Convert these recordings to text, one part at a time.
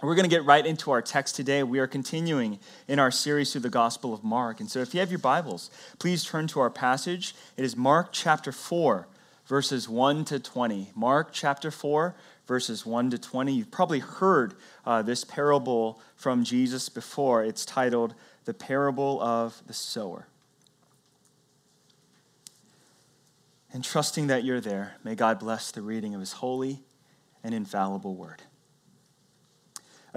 We're going to get right into our text today. We are continuing in our series through the Gospel of Mark. And so if you have your Bibles, please turn to our passage. It is Mark chapter 4, verses 1 to 20. Mark chapter 4, verses 1 to 20. You've probably heard uh, this parable from Jesus before. It's titled The Parable of the Sower. And trusting that you're there, may God bless the reading of his holy and infallible word.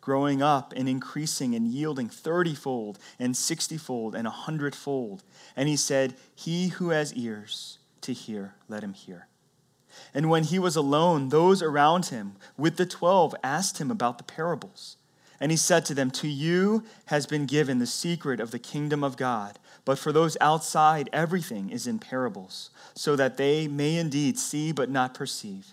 growing up and increasing and yielding thirtyfold and sixtyfold and a hundredfold. And he said, He who has ears to hear, let him hear. And when he was alone, those around him with the twelve asked him about the parables. And he said to them, To you has been given the secret of the kingdom of God, but for those outside, everything is in parables, so that they may indeed see but not perceive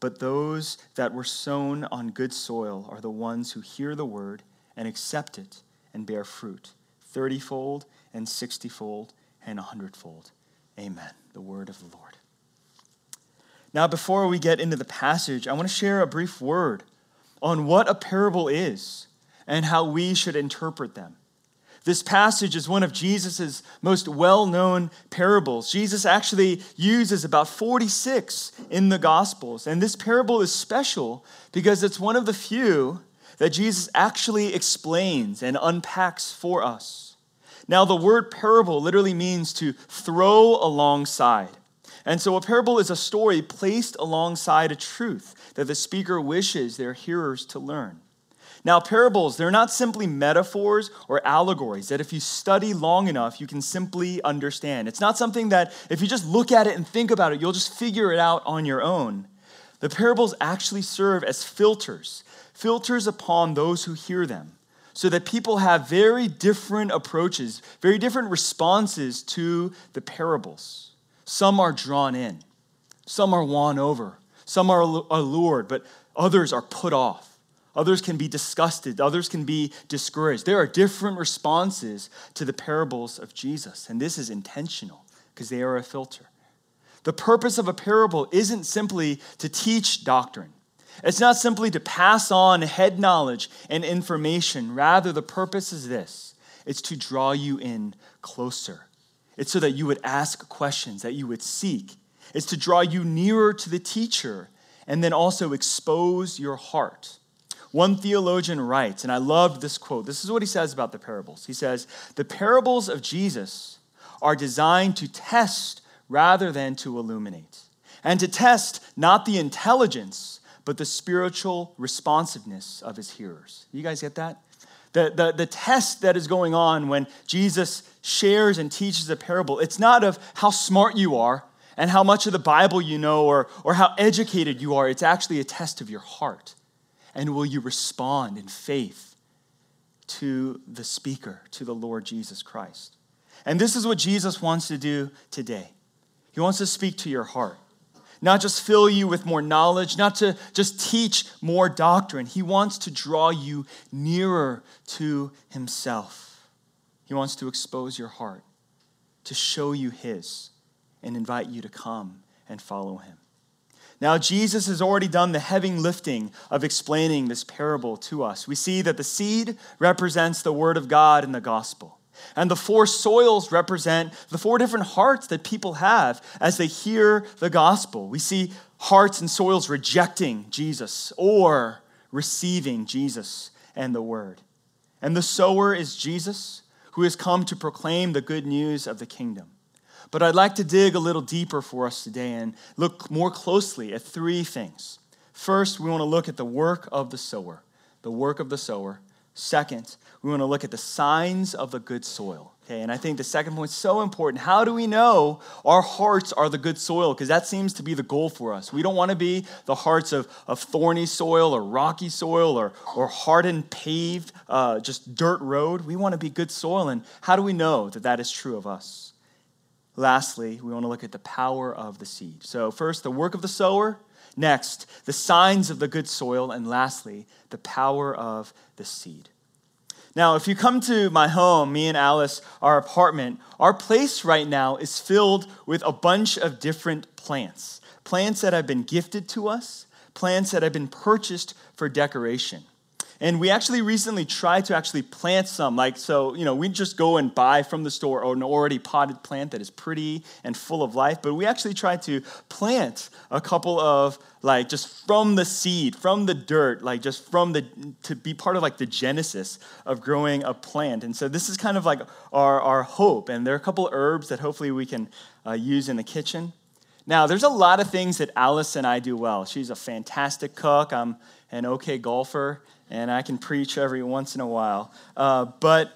But those that were sown on good soil are the ones who hear the word and accept it and bear fruit, thirtyfold and sixtyfold and a hundredfold. Amen. The word of the Lord. Now, before we get into the passage, I want to share a brief word on what a parable is and how we should interpret them. This passage is one of Jesus' most well known parables. Jesus actually uses about 46 in the Gospels. And this parable is special because it's one of the few that Jesus actually explains and unpacks for us. Now, the word parable literally means to throw alongside. And so, a parable is a story placed alongside a truth that the speaker wishes their hearers to learn. Now, parables, they're not simply metaphors or allegories that if you study long enough, you can simply understand. It's not something that if you just look at it and think about it, you'll just figure it out on your own. The parables actually serve as filters, filters upon those who hear them, so that people have very different approaches, very different responses to the parables. Some are drawn in, some are won over, some are allured, but others are put off. Others can be disgusted. Others can be discouraged. There are different responses to the parables of Jesus, and this is intentional because they are a filter. The purpose of a parable isn't simply to teach doctrine. It's not simply to pass on head knowledge and information. Rather, the purpose is this it's to draw you in closer. It's so that you would ask questions, that you would seek. It's to draw you nearer to the teacher and then also expose your heart one theologian writes, and I loved this quote. This is what he says about the parables. He says, The parables of Jesus are designed to test rather than to illuminate, and to test not the intelligence, but the spiritual responsiveness of his hearers. You guys get that? The, the, the test that is going on when Jesus shares and teaches a parable, it's not of how smart you are and how much of the Bible you know or, or how educated you are. It's actually a test of your heart. And will you respond in faith to the speaker, to the Lord Jesus Christ. And this is what Jesus wants to do today. He wants to speak to your heart, not just fill you with more knowledge, not to just teach more doctrine. He wants to draw you nearer to Himself. He wants to expose your heart, to show you His, and invite you to come and follow Him. Now, Jesus has already done the heavy lifting of explaining this parable to us. We see that the seed represents the Word of God and the gospel. And the four soils represent the four different hearts that people have as they hear the gospel. We see hearts and soils rejecting Jesus or receiving Jesus and the Word. And the sower is Jesus, who has come to proclaim the good news of the kingdom. But I'd like to dig a little deeper for us today and look more closely at three things. First, we want to look at the work of the sower. The work of the sower. Second, we want to look at the signs of the good soil. Okay, and I think the second point is so important. How do we know our hearts are the good soil? Because that seems to be the goal for us. We don't want to be the hearts of, of thorny soil or rocky soil or, or hardened, paved, uh, just dirt road. We want to be good soil. And how do we know that that is true of us? Lastly, we want to look at the power of the seed. So, first, the work of the sower. Next, the signs of the good soil. And lastly, the power of the seed. Now, if you come to my home, me and Alice, our apartment, our place right now is filled with a bunch of different plants. Plants that have been gifted to us, plants that have been purchased for decoration. And we actually recently tried to actually plant some. Like, so, you know, we just go and buy from the store an already potted plant that is pretty and full of life. But we actually tried to plant a couple of, like, just from the seed, from the dirt, like, just from the, to be part of, like, the genesis of growing a plant. And so this is kind of like our, our hope. And there are a couple of herbs that hopefully we can uh, use in the kitchen. Now, there's a lot of things that Alice and I do well. She's a fantastic cook. I'm an okay golfer and I can preach every once in a while. Uh, but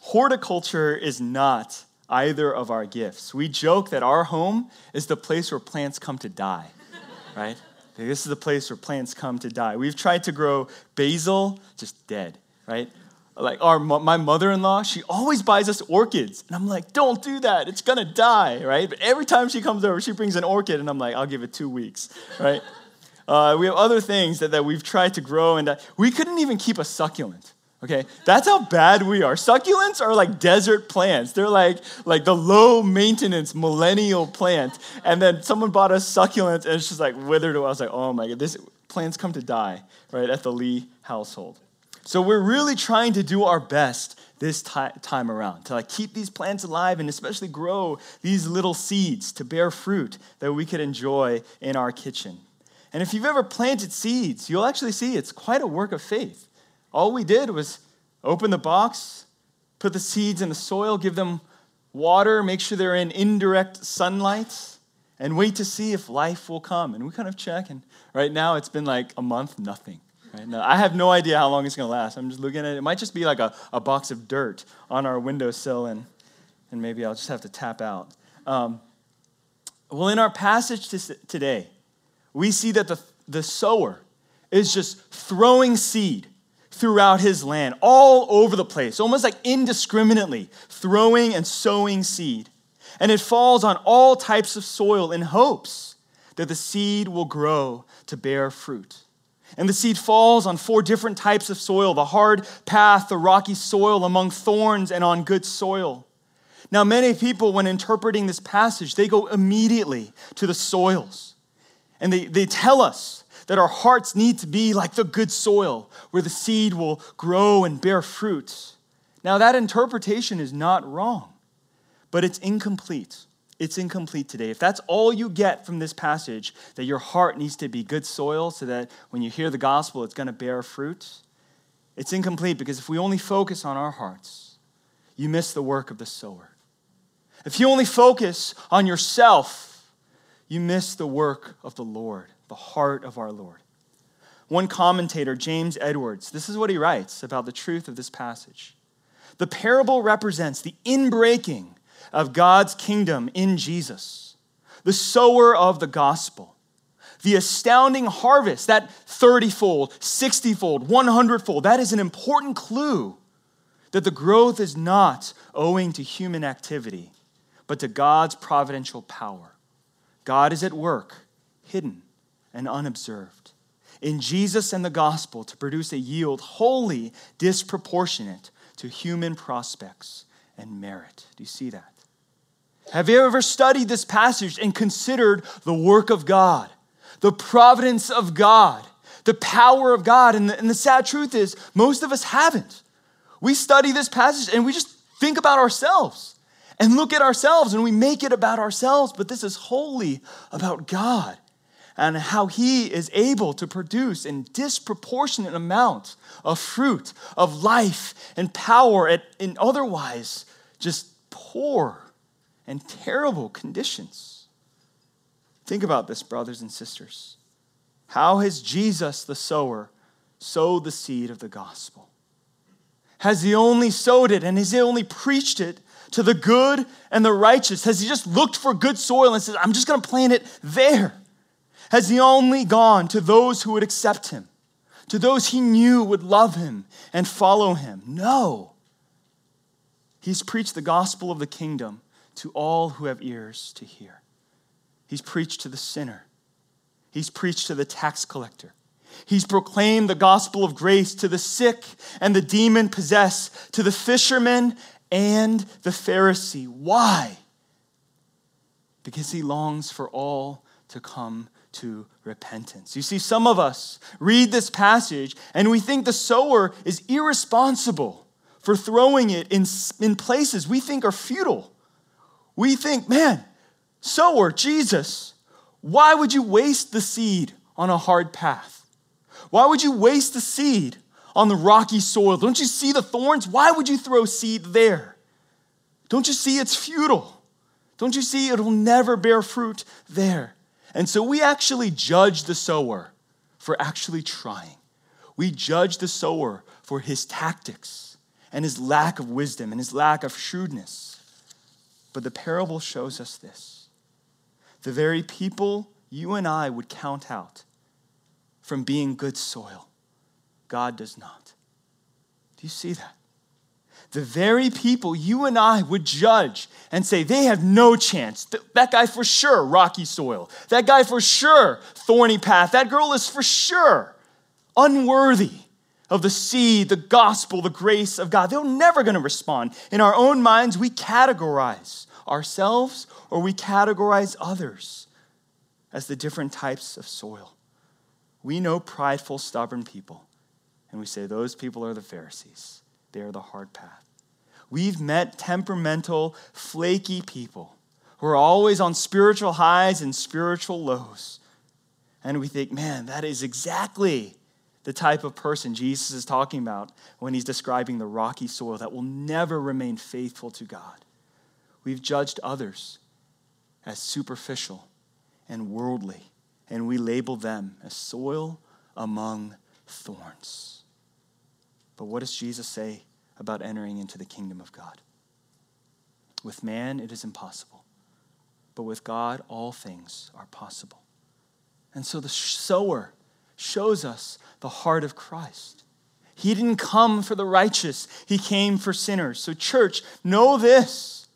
horticulture is not either of our gifts. We joke that our home is the place where plants come to die, right? This is the place where plants come to die. We've tried to grow basil, just dead, right? Like our my mother-in-law, she always buys us orchids, and I'm like, "Don't do that; it's gonna die, right?" But every time she comes over, she brings an orchid, and I'm like, "I'll give it two weeks, right?" Uh, we have other things that, that we've tried to grow, and that we couldn't even keep a succulent. Okay, that's how bad we are. Succulents are like desert plants. They're like like the low maintenance millennial plant. And then someone bought us succulents, and it's just like withered. Away. I was like, oh my god, this plants come to die right at the Lee household. So we're really trying to do our best this time around to like keep these plants alive and especially grow these little seeds to bear fruit that we could enjoy in our kitchen. And if you've ever planted seeds, you'll actually see it's quite a work of faith. All we did was open the box, put the seeds in the soil, give them water, make sure they're in indirect sunlight, and wait to see if life will come. And we kind of check, and right now it's been like a month, nothing. Right? Now, I have no idea how long it's going to last. I'm just looking at it. It might just be like a, a box of dirt on our windowsill, and, and maybe I'll just have to tap out. Um, well, in our passage today, we see that the, the sower is just throwing seed throughout his land, all over the place, almost like indiscriminately, throwing and sowing seed. And it falls on all types of soil in hopes that the seed will grow to bear fruit. And the seed falls on four different types of soil the hard path, the rocky soil, among thorns, and on good soil. Now, many people, when interpreting this passage, they go immediately to the soils and they, they tell us that our hearts need to be like the good soil where the seed will grow and bear fruit. Now, that interpretation is not wrong, but it's incomplete. It's incomplete today. If that's all you get from this passage, that your heart needs to be good soil so that when you hear the gospel, it's going to bear fruit, it's incomplete because if we only focus on our hearts, you miss the work of the sower. If you only focus on yourself, you miss the work of the Lord, the heart of our Lord. One commentator, James Edwards, this is what he writes about the truth of this passage. The parable represents the inbreaking of God's kingdom in Jesus, the sower of the gospel, the astounding harvest, that 30 fold, 60 fold, 100 fold. That is an important clue that the growth is not owing to human activity, but to God's providential power. God is at work, hidden and unobserved, in Jesus and the gospel to produce a yield wholly disproportionate to human prospects and merit. Do you see that? Have you ever studied this passage and considered the work of God, the providence of God, the power of God? And the, and the sad truth is, most of us haven't. We study this passage and we just think about ourselves and look at ourselves and we make it about ourselves, but this is wholly about God and how He is able to produce in disproportionate amount of fruit, of life and power in otherwise just poor and terrible conditions. Think about this, brothers and sisters. How has Jesus, the sower, sowed the seed of the gospel? Has he only sowed it and has he only preached it to the good and the righteous? Has he just looked for good soil and said, I'm just going to plant it there? Has he only gone to those who would accept him, to those he knew would love him and follow him? No. He's preached the gospel of the kingdom to all who have ears to hear. He's preached to the sinner, he's preached to the tax collector. He's proclaimed the gospel of grace to the sick and the demon possessed, to the fisherman and the Pharisee. Why? Because he longs for all to come to repentance. You see, some of us read this passage and we think the sower is irresponsible for throwing it in, in places we think are futile we think, man, sower, Jesus, why would you waste the seed on a hard path? Why would you waste the seed on the rocky soil? Don't you see the thorns? Why would you throw seed there? Don't you see it's futile? Don't you see it'll never bear fruit there? And so we actually judge the sower for actually trying. We judge the sower for his tactics and his lack of wisdom and his lack of shrewdness. But the parable shows us this the very people you and I would count out from being good soil, God does not. Do you see that? The very people you and I would judge and say, they have no chance. That guy for sure, rocky soil. That guy for sure, thorny path. That girl is for sure unworthy of the seed, the gospel, the grace of God. They're never going to respond. In our own minds, we categorize ourselves or we categorize others as the different types of soil. We know prideful, stubborn people, and we say those people are the Pharisees. They are the hard path. We've met temperamental, flaky people who are always on spiritual highs and spiritual lows. And we think, man, that is exactly the type of person Jesus is talking about when he's describing the rocky soil that will never remain faithful to God. We've judged others as superficial and worldly, and we label them as soil among thorns. But what does Jesus say about entering into the kingdom of God? With man, it is impossible, but with God, all things are possible. And so the sower shows us the heart of Christ. He didn't come for the righteous, He came for sinners. So, church, know this.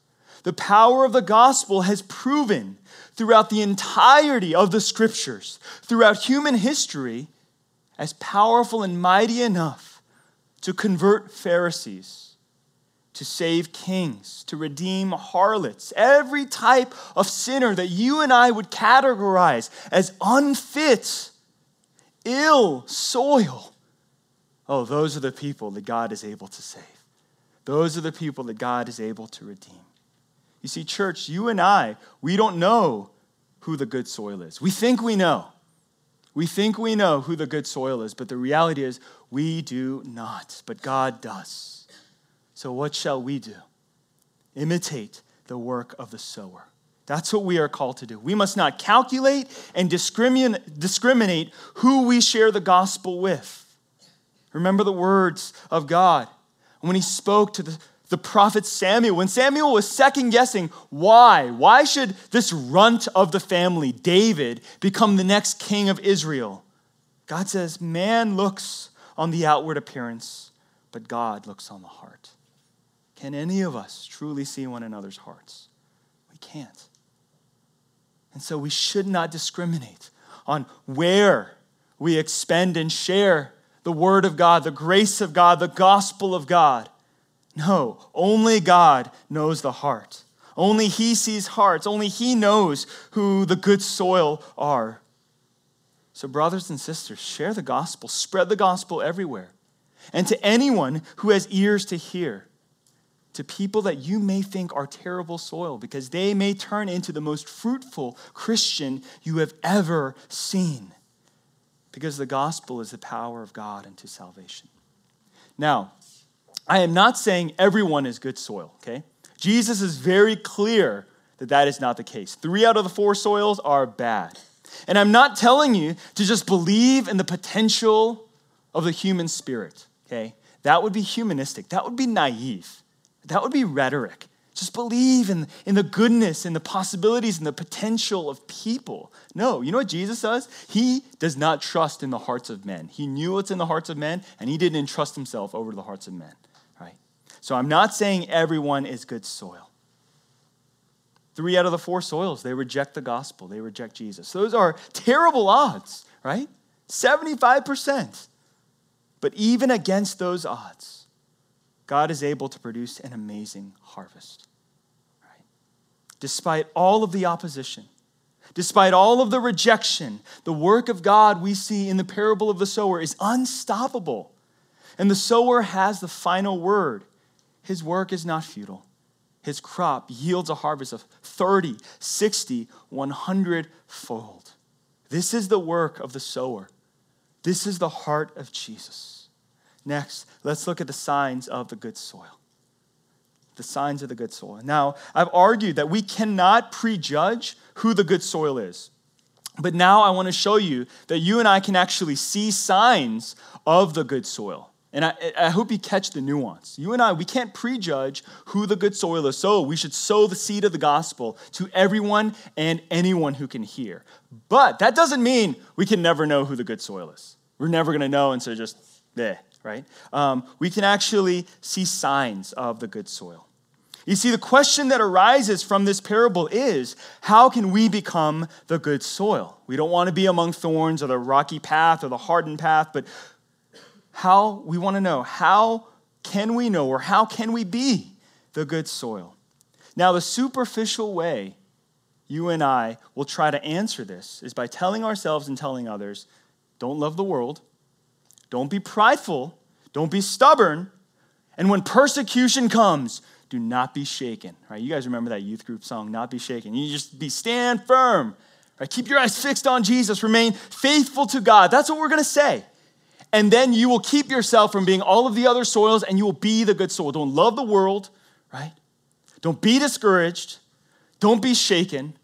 The power of the gospel has proven throughout the entirety of the scriptures, throughout human history, as powerful and mighty enough to convert Pharisees, to save kings, to redeem harlots, every type of sinner that you and I would categorize as unfit ill soil. Oh, those are the people that God is able to save. Those are the people that God is able to redeem. You see, church, you and I, we don't know who the good soil is. We think we know. We think we know who the good soil is, but the reality is we do not, but God does. So, what shall we do? Imitate the work of the sower. That's what we are called to do. We must not calculate and discriminate who we share the gospel with. Remember the words of God when he spoke to the, the prophet Samuel. When Samuel was second guessing why, why should this runt of the family, David, become the next king of Israel? God says, Man looks on the outward appearance, but God looks on the heart. can any of us truly see one another's hearts? We can't. And so we should not discriminate on where we expend and share the Word of God, the grace of God, the gospel of God. No, only God knows the heart. Only He sees hearts. Only He knows who the good soil are. So, brothers and sisters, share the gospel, spread the gospel everywhere. And to anyone who has ears to hear, to people that you may think are terrible soil, because they may turn into the most fruitful Christian you have ever seen. Because the gospel is the power of God unto salvation. Now, I am not saying everyone is good soil, okay? Jesus is very clear that that is not the case. Three out of the four soils are bad. And I'm not telling you to just believe in the potential of the human spirit, okay? That would be humanistic. That would be naive. That would be rhetoric. Just believe in, in the goodness and the possibilities and the potential of people. No, you know what Jesus does? He does not trust in the hearts of men. He knew what's in the hearts of men, and he didn't entrust himself over to the hearts of men, right? So I'm not saying everyone is good soil. Three out of the four soils, they reject the gospel, they reject Jesus. Those are terrible odds, right? 75%. But even against those odds, God is able to produce an amazing harvest. Right? Despite all of the opposition, despite all of the rejection, the work of God we see in the parable of the sower is unstoppable. And the sower has the final word. His work is not futile his crop yields a harvest of 30, 60, 100 fold. This is the work of the sower. This is the heart of Jesus. Next, let's look at the signs of the good soil. The signs of the good soil. Now, I've argued that we cannot prejudge who the good soil is. But now I want to show you that you and I can actually see signs of the good soil. And I, I, hope you catch the nuance. You and I, we can't prejudge who the good soil is. So we should sow the seed of the gospel to everyone and anyone who can hear. But that doesn't mean we can never know who the good soil is. We're never going to know, and so just there, right? Um, we can actually see signs of the good soil. You see, the question that arises from this parable is how can we become the good soil? We don't want to be among thorns or the rocky path or the hardened path, but how we want to know how can we know or how can we be the good soil? Now, the superficial way you and I will try to answer this is by telling ourselves and telling others don't love the world, don't be prideful, don't be stubborn, and when persecution comes, do not be shaken. Right? You guys remember that youth group song, Not Be Shaken. You just be stand firm. Right? Keep your eyes fixed on Jesus. Remain faithful to God. That's what we're going to say and then you will keep yourself from being all of the other soils and you will be the good soil. Don't love the world, right? Don't be discouraged. Don't be shaken.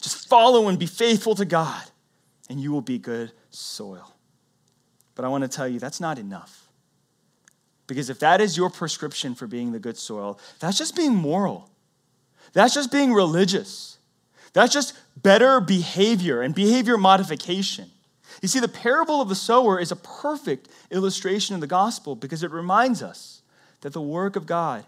Just follow and be faithful to God, and you will be good soil. But I want to tell you that's not enough. Because if that is your prescription for being the good soil, that's just being moral. That's just being religious. That's just better behavior and behavior modification. You see, the parable of the sower is a perfect illustration of the gospel because it reminds us that the work of God,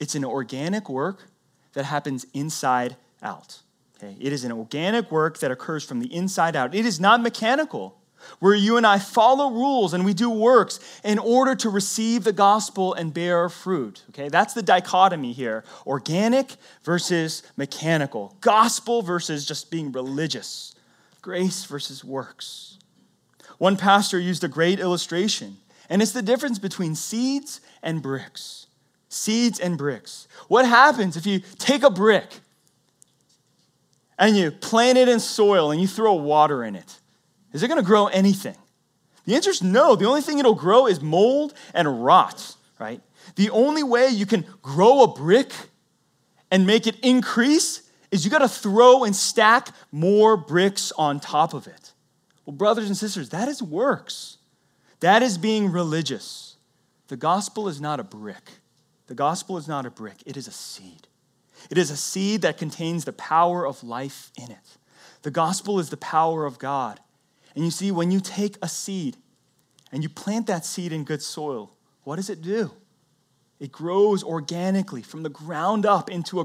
it's an organic work that happens inside out. Okay? It is an organic work that occurs from the inside out. It is not mechanical, where you and I follow rules and we do works in order to receive the gospel and bear fruit. Okay? That's the dichotomy here organic versus mechanical, gospel versus just being religious, grace versus works. One pastor used a great illustration, and it's the difference between seeds and bricks. Seeds and bricks. What happens if you take a brick and you plant it in soil and you throw water in it? Is it going to grow anything? The answer is no. The only thing it'll grow is mold and rot, right? The only way you can grow a brick and make it increase is you got to throw and stack more bricks on top of it. Well, brothers and sisters, that is works. That is being religious. The gospel is not a brick. The gospel is not a brick, it is a seed. It is a seed that contains the power of life in it. The gospel is the power of God. And you see, when you take a seed and you plant that seed in good soil, what does it do? It grows organically from the ground up into a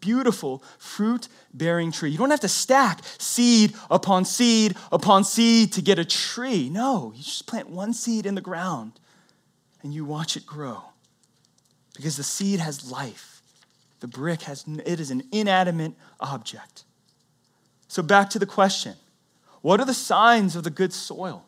beautiful fruit bearing tree. You don't have to stack seed upon seed upon seed to get a tree. No, you just plant one seed in the ground and you watch it grow because the seed has life. The brick has, it is an inanimate object. So back to the question what are the signs of the good soil?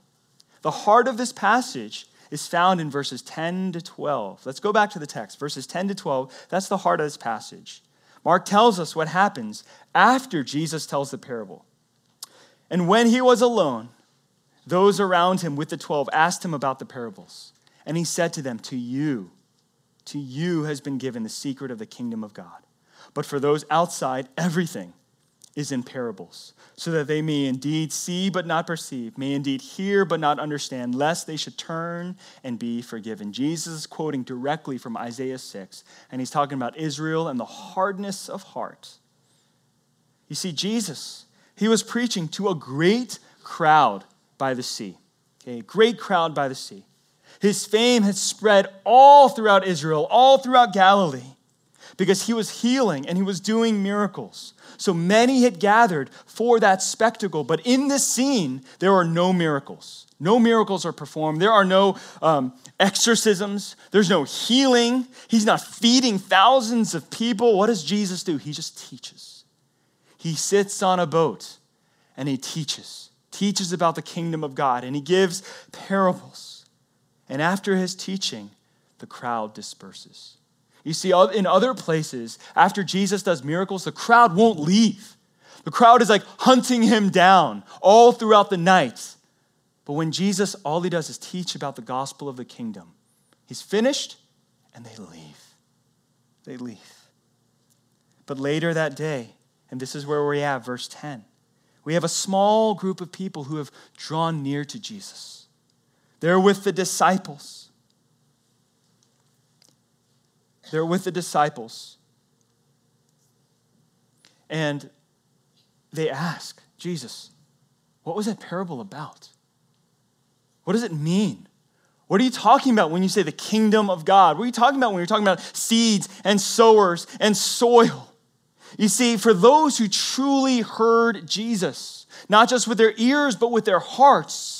The heart of this passage is found in verses 10 to 12. Let's go back to the text, verses 10 to 12. That's the heart of this passage. Mark tells us what happens after Jesus tells the parable. And when he was alone, those around him with the 12 asked him about the parables. And he said to them, To you, to you has been given the secret of the kingdom of God. But for those outside, everything is in parables, so that they may indeed see but not perceive, may indeed hear but not understand, lest they should turn and be forgiven. Jesus is quoting directly from Isaiah 6, and he's talking about Israel and the hardness of heart. You see, Jesus, he was preaching to a great crowd by the sea, okay, a great crowd by the sea. His fame had spread all throughout Israel, all throughout Galilee, because he was healing and he was doing miracles. So many had gathered for that spectacle, but in this scene, there are no miracles. No miracles are performed. There are no um, exorcisms. There's no healing. He's not feeding thousands of people. What does Jesus do? He just teaches. He sits on a boat and he teaches, teaches about the kingdom of God, and he gives parables. And after his teaching, the crowd disperses. You see, in other places, after Jesus does miracles, the crowd won't leave. The crowd is like hunting him down all throughout the night. But when Jesus, all he does is teach about the gospel of the kingdom, he's finished and they leave. They leave. But later that day, and this is where we have verse 10, we have a small group of people who have drawn near to Jesus. They're with the disciples. They're with the disciples. And they ask, Jesus, what was that parable about? What does it mean? What are you talking about when you say the kingdom of God? What are you talking about when you're talking about seeds and sowers and soil? You see, for those who truly heard Jesus, not just with their ears, but with their hearts,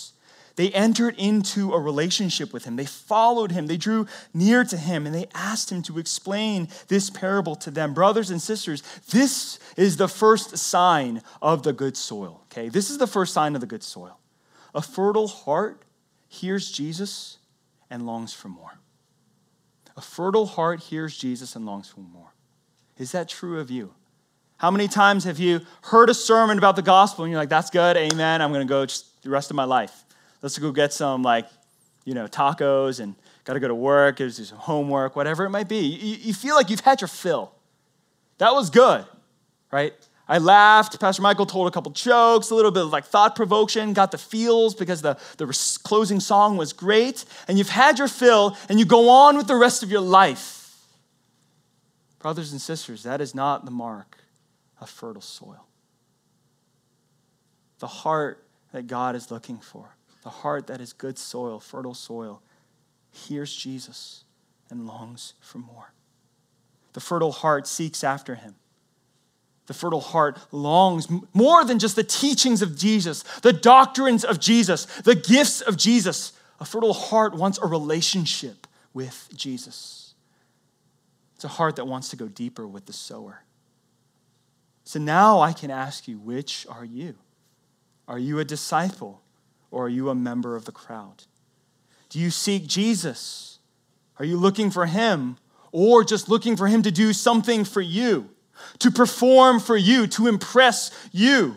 they entered into a relationship with him. They followed him. They drew near to him and they asked him to explain this parable to them. Brothers and sisters, this is the first sign of the good soil. Okay? This is the first sign of the good soil. A fertile heart hears Jesus and longs for more. A fertile heart hears Jesus and longs for more. Is that true of you? How many times have you heard a sermon about the gospel and you're like, that's good, amen, I'm to go just the rest of my life? Let's go get some, like, you know, tacos and got to go to work, do some homework, whatever it might be. You, you feel like you've had your fill. That was good, right? I laughed. Pastor Michael told a couple jokes, a little bit of like thought provocation, got the feels because the, the closing song was great. And you've had your fill and you go on with the rest of your life. Brothers and sisters, that is not the mark of fertile soil. The heart that God is looking for the heart that is good soil, fertile soil, hears Jesus and longs for more. The fertile heart seeks after him. The fertile heart longs more than just the teachings of Jesus, the doctrines of Jesus, the gifts of Jesus. A fertile heart wants a relationship with Jesus. It's a heart that wants to go deeper with the sower. So now I can ask you, which are you? Are you a disciple or are you a member of the crowd? Do you seek Jesus? Are you looking for him or just looking for him to do something for you, to perform for you, to impress you?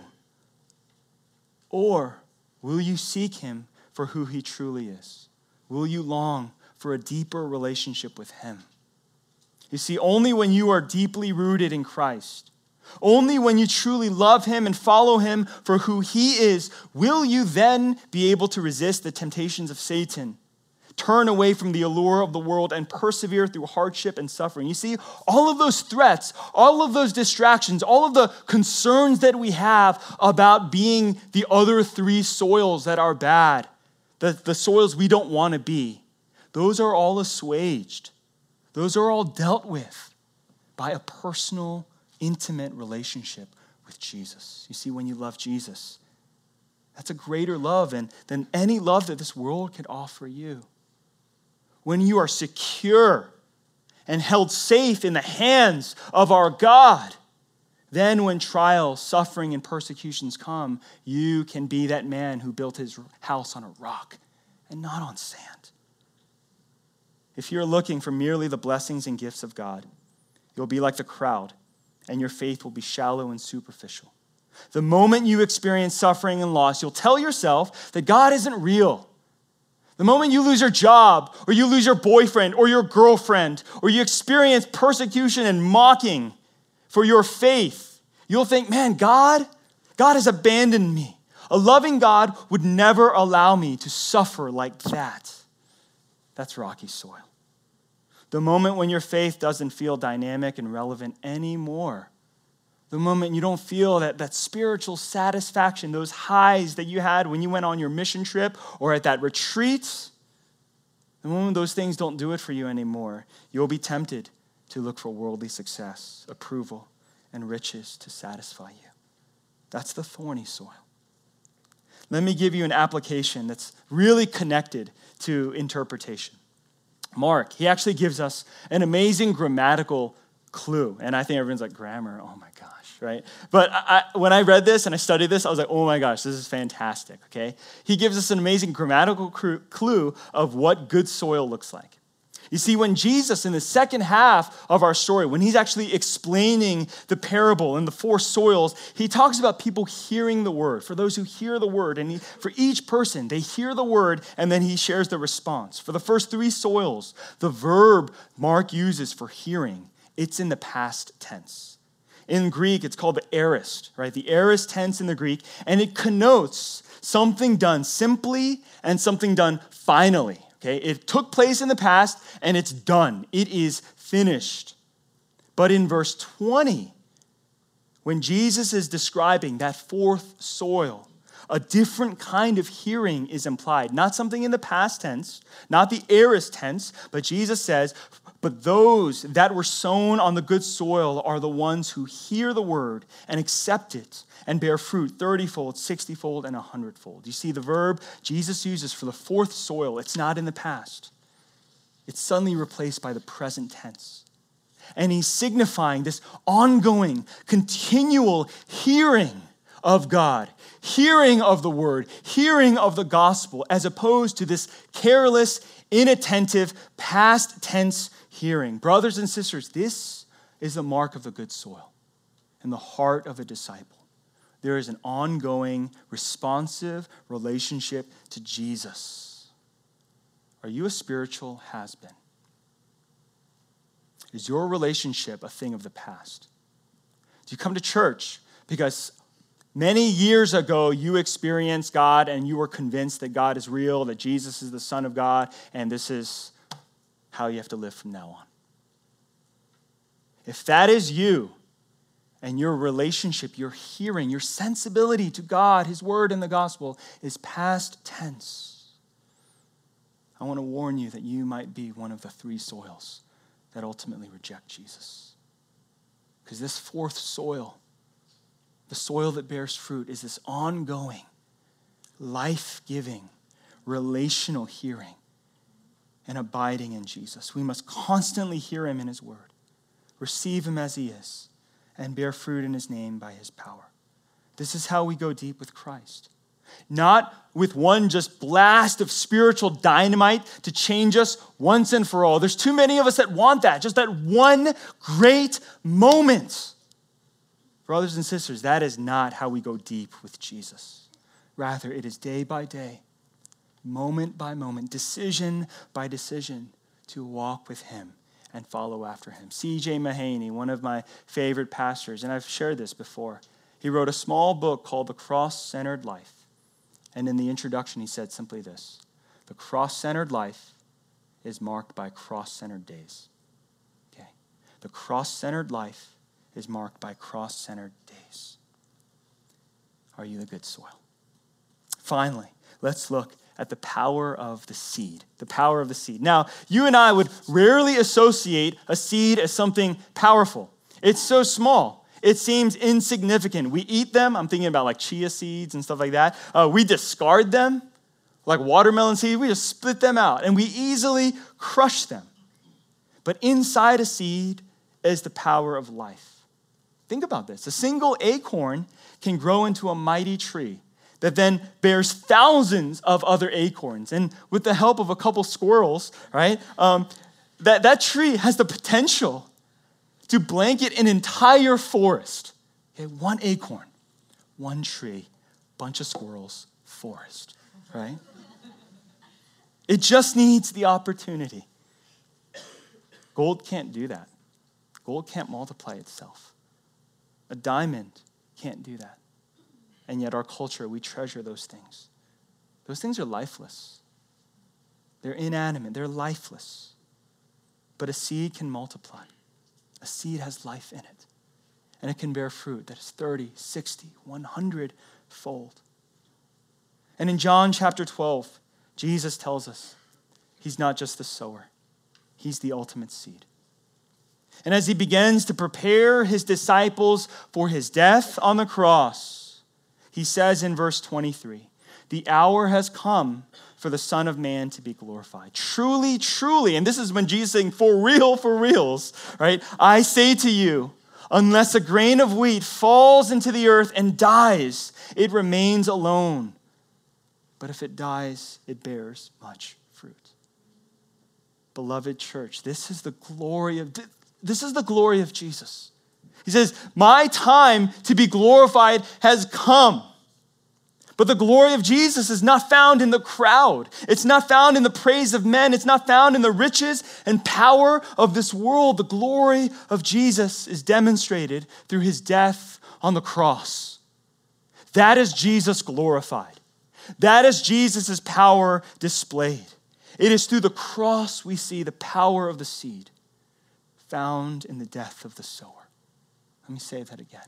Or will you seek him for who he truly is? Will you long for a deeper relationship with him? You see, only when you are deeply rooted in Christ only when you truly love him and follow him for who he is will you then be able to resist the temptations of Satan, turn away from the allure of the world, and persevere through hardship and suffering. You see, all of those threats, all of those distractions, all of the concerns that we have about being the other three soils that are bad, the, the soils we don't want to be, those are all assuaged those are all dealt with by a personal, intimate relationship with Jesus. You see, when you love Jesus, that's a greater love than, than any love that this world could offer you. When you are secure and held safe in the hands of our God, then when trials, suffering, and persecutions come, you can be that man who built his house on a rock and not on sand. If you're looking for merely the blessings and gifts of God, you'll be like the crowd, and your faith will be shallow and superficial. The moment you experience suffering and loss, you'll tell yourself that God isn't real. The moment you lose your job, or you lose your boyfriend, or your girlfriend, or you experience persecution and mocking for your faith, you'll think, man, God, God has abandoned me. A loving God would never allow me to suffer like that. That's rocky soil. The moment when your faith doesn't feel dynamic and relevant anymore. The moment you don't feel that, that spiritual satisfaction, those highs that you had when you went on your mission trip or at that retreat. The moment those things don't do it for you anymore, you'll be tempted to look for worldly success, approval, and riches to satisfy you. That's the thorny soil. Let me give you an application that's really connected to interpretation. Mark, he actually gives us an amazing grammatical clue. And I think everyone's like, grammar, oh my gosh, right? But I, when I read this and I studied this, I was like, oh my gosh, this is fantastic, okay? He gives us an amazing grammatical clue of what good soil looks like. You see, when Jesus, in the second half of our story, when he's actually explaining the parable and the four soils, he talks about people hearing the word. For those who hear the word, and he, for each person, they hear the word and then he shares the response. For the first three soils, the verb Mark uses for hearing, it's in the past tense. In Greek, it's called the aorist, right? The aorist tense in the Greek, and it connotes something done simply and something done finally. Okay, it took place in the past and it's done. It is finished. But in verse 20, when Jesus is describing that fourth soil, a different kind of hearing is implied. Not something in the past tense, not the aorist tense, but Jesus says, but those that were sown on the good soil are the ones who hear the word and accept it and bear fruit 30 fold, 60 fold, and 100 fold. You see, the verb Jesus uses for the fourth soil, it's not in the past, it's suddenly replaced by the present tense. And he's signifying this ongoing, continual hearing of God, hearing of the word, hearing of the gospel, as opposed to this careless, inattentive, past tense hearing. Brothers and sisters, this is the mark of the good soil in the heart of a disciple. There is an ongoing, responsive relationship to Jesus. Are you a spiritual has been? Is your relationship a thing of the past? Do you come to church because many years ago you experienced God and you were convinced that God is real, that Jesus is the Son of God, and this is how you have to live from now on. If that is you, and your relationship, your hearing, your sensibility to God, His Word, and the gospel is past tense, I want to warn you that you might be one of the three soils that ultimately reject Jesus. Because this fourth soil, the soil that bears fruit, is this ongoing, life giving, relational hearing and abiding in Jesus. We must constantly hear him in his word, receive him as he is, and bear fruit in his name by his power. This is how we go deep with Christ. Not with one just blast of spiritual dynamite to change us once and for all. There's too many of us that want that, just that one great moment. Brothers and sisters, that is not how we go deep with Jesus. Rather, it is day by day moment by moment, decision by decision, to walk with Him and follow after Him. C.J. Mahaney, one of my favorite pastors, and I've shared this before, he wrote a small book called The Cross Centered Life. And in the introduction, he said simply this The cross centered life is marked by cross centered days. Okay? The cross centered life is marked by cross centered days. Are you the good soil? Finally, let's look at the power of the seed. The power of the seed. Now, you and I would rarely associate a seed as something powerful. It's so small. It seems insignificant. We eat them. I'm thinking about like chia seeds and stuff like that. Uh, we discard them, like watermelon seeds. We just split them out and we easily crush them. But inside a seed is the power of life. Think about this a single acorn can grow into a mighty tree that then bears thousands of other acorns. And with the help of a couple squirrels, right, um, that, that tree has the potential to blanket an entire forest. Okay, one acorn, one tree, bunch of squirrels, forest, right? It just needs the opportunity. Gold can't do that. Gold can't multiply itself. A diamond can't do that. And yet, our culture, we treasure those things. Those things are lifeless, they're inanimate, they're lifeless. But a seed can multiply. A seed has life in it. And it can bear fruit that is 30, 60, 100 fold. And in John chapter 12, Jesus tells us he's not just the sower, he's the ultimate seed. And as he begins to prepare his disciples for his death on the cross, he says in verse 23 The hour has come for the Son of Man to be glorified. Truly, truly, and this is when Jesus saying, for real, for reals, right? I say to you, unless a grain of wheat falls into the earth and dies, it remains alone. But if it dies, it bears much fruit. Beloved church, this is the glory of this is the glory of Jesus. He says, "My time to be glorified has come." But the glory of Jesus is not found in the crowd. It's not found in the praise of men. It's not found in the riches and power of this world. The glory of Jesus is demonstrated through his death on the cross. That is Jesus glorified. That is Jesus' power displayed. It is through the cross we see the power of the seed found in the death of the sower. Let me say that again.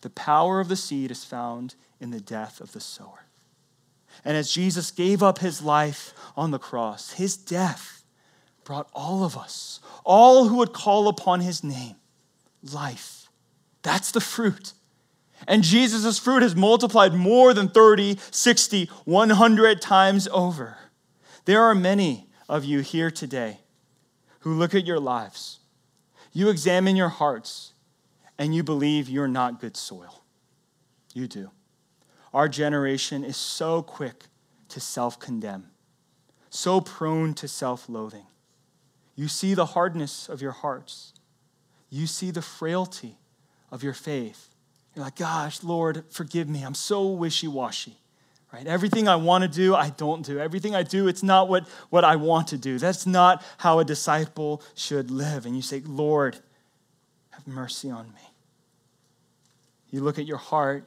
The power of the seed is found in the death of the sower. And as Jesus gave up his life on the cross, his death brought all of us, all who would call upon his name, life. That's the fruit. And Jesus' fruit has multiplied more than 30, 60, 100 times over. There are many of you here today who look at your lives, you examine your hearts, and you believe you're not good soil. You do. Our generation is so quick to self condemn, so prone to self loathing. You see the hardness of your hearts, you see the frailty of your faith. You're like, gosh, Lord, forgive me. I'm so wishy washy. Right? Everything I want to do, I don't do. Everything I do, it's not what, what I want to do. That's not how a disciple should live. And you say, Lord, have mercy on me. You look at your heart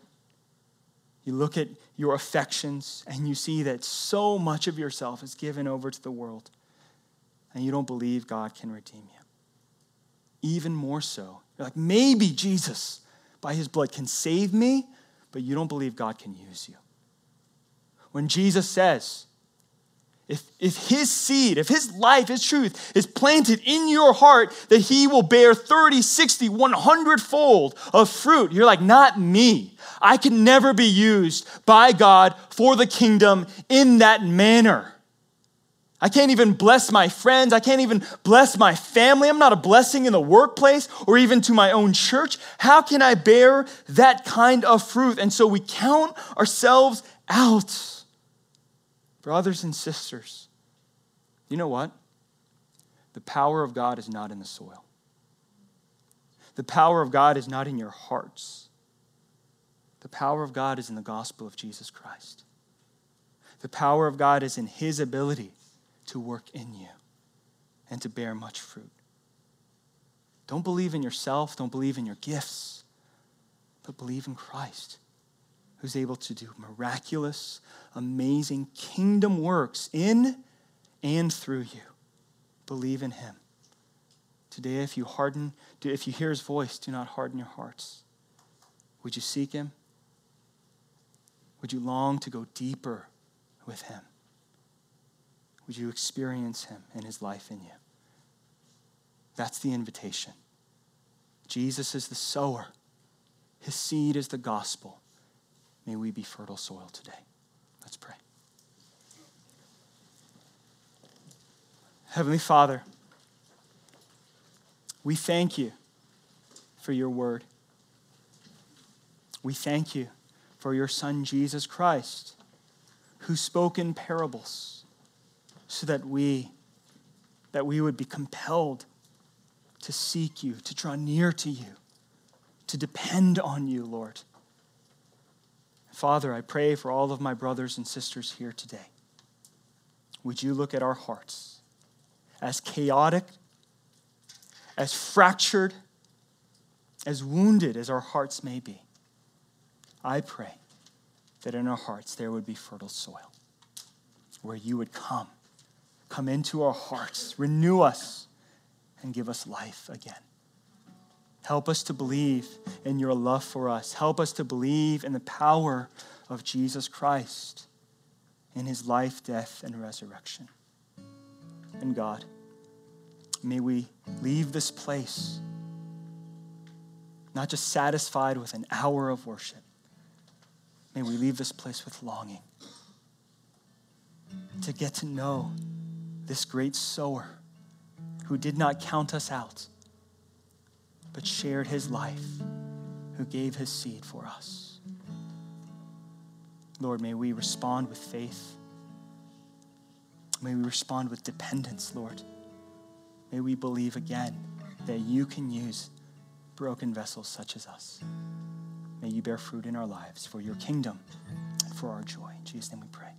you look at your affections and you see that so much of yourself is given over to the world, and you don't believe God can redeem you. Even more so, you're like, maybe Jesus, by his blood, can save me, but you don't believe God can use you. When Jesus says, if, if his seed, if his life, his truth is planted in your heart, that he will bear 30, 60, 100 fold of fruit, you're like, not me. I can never be used by God for the kingdom in that manner. I can't even bless my friends. I can't even bless my family. I'm not a blessing in the workplace or even to my own church. How can I bear that kind of fruit? And so we count ourselves out. Brothers and sisters, you know what? The power of God is not in the soil. The power of God is not in your hearts. The power of God is in the gospel of Jesus Christ. The power of God is in His ability to work in you and to bear much fruit. Don't believe in yourself, don't believe in your gifts, but believe in Christ who's able to do miraculous, amazing kingdom works in and through you. Believe in him. Today, if you harden, if you hear his voice, do not harden your hearts. Would you seek him? Would you long to go deeper with him? Would you experience him and his life in you? That's the invitation. Jesus is the sower, his seed is the gospel. May we be fertile soil today. Let's pray. Heavenly Father, we thank you for your word. We thank you for your Son, Jesus Christ, who spoke in parables so that we, that we would be compelled to seek you, to draw near to you, to depend on you, Lord. Father, I pray for all of my brothers and sisters here today. Would you look at our hearts as chaotic, as fractured, as wounded as our hearts may be? I pray that in our hearts there would be fertile soil where you would come Come into our hearts, renew us, and give us life again. Help us to believe in your love for us. Help us to believe in the power of Jesus Christ, in his life, death, and resurrection. And God, may we leave this place not just satisfied with an hour of worship, may we leave this place with longing to get to know this great sower who did not count us out, but shared his life, who gave his seed for us. Lord, may we respond with faith. May we respond with dependence, Lord. May we believe again that you can use broken vessels such as us. May you bear fruit in our lives for your kingdom and for our joy. In Jesus' name we pray.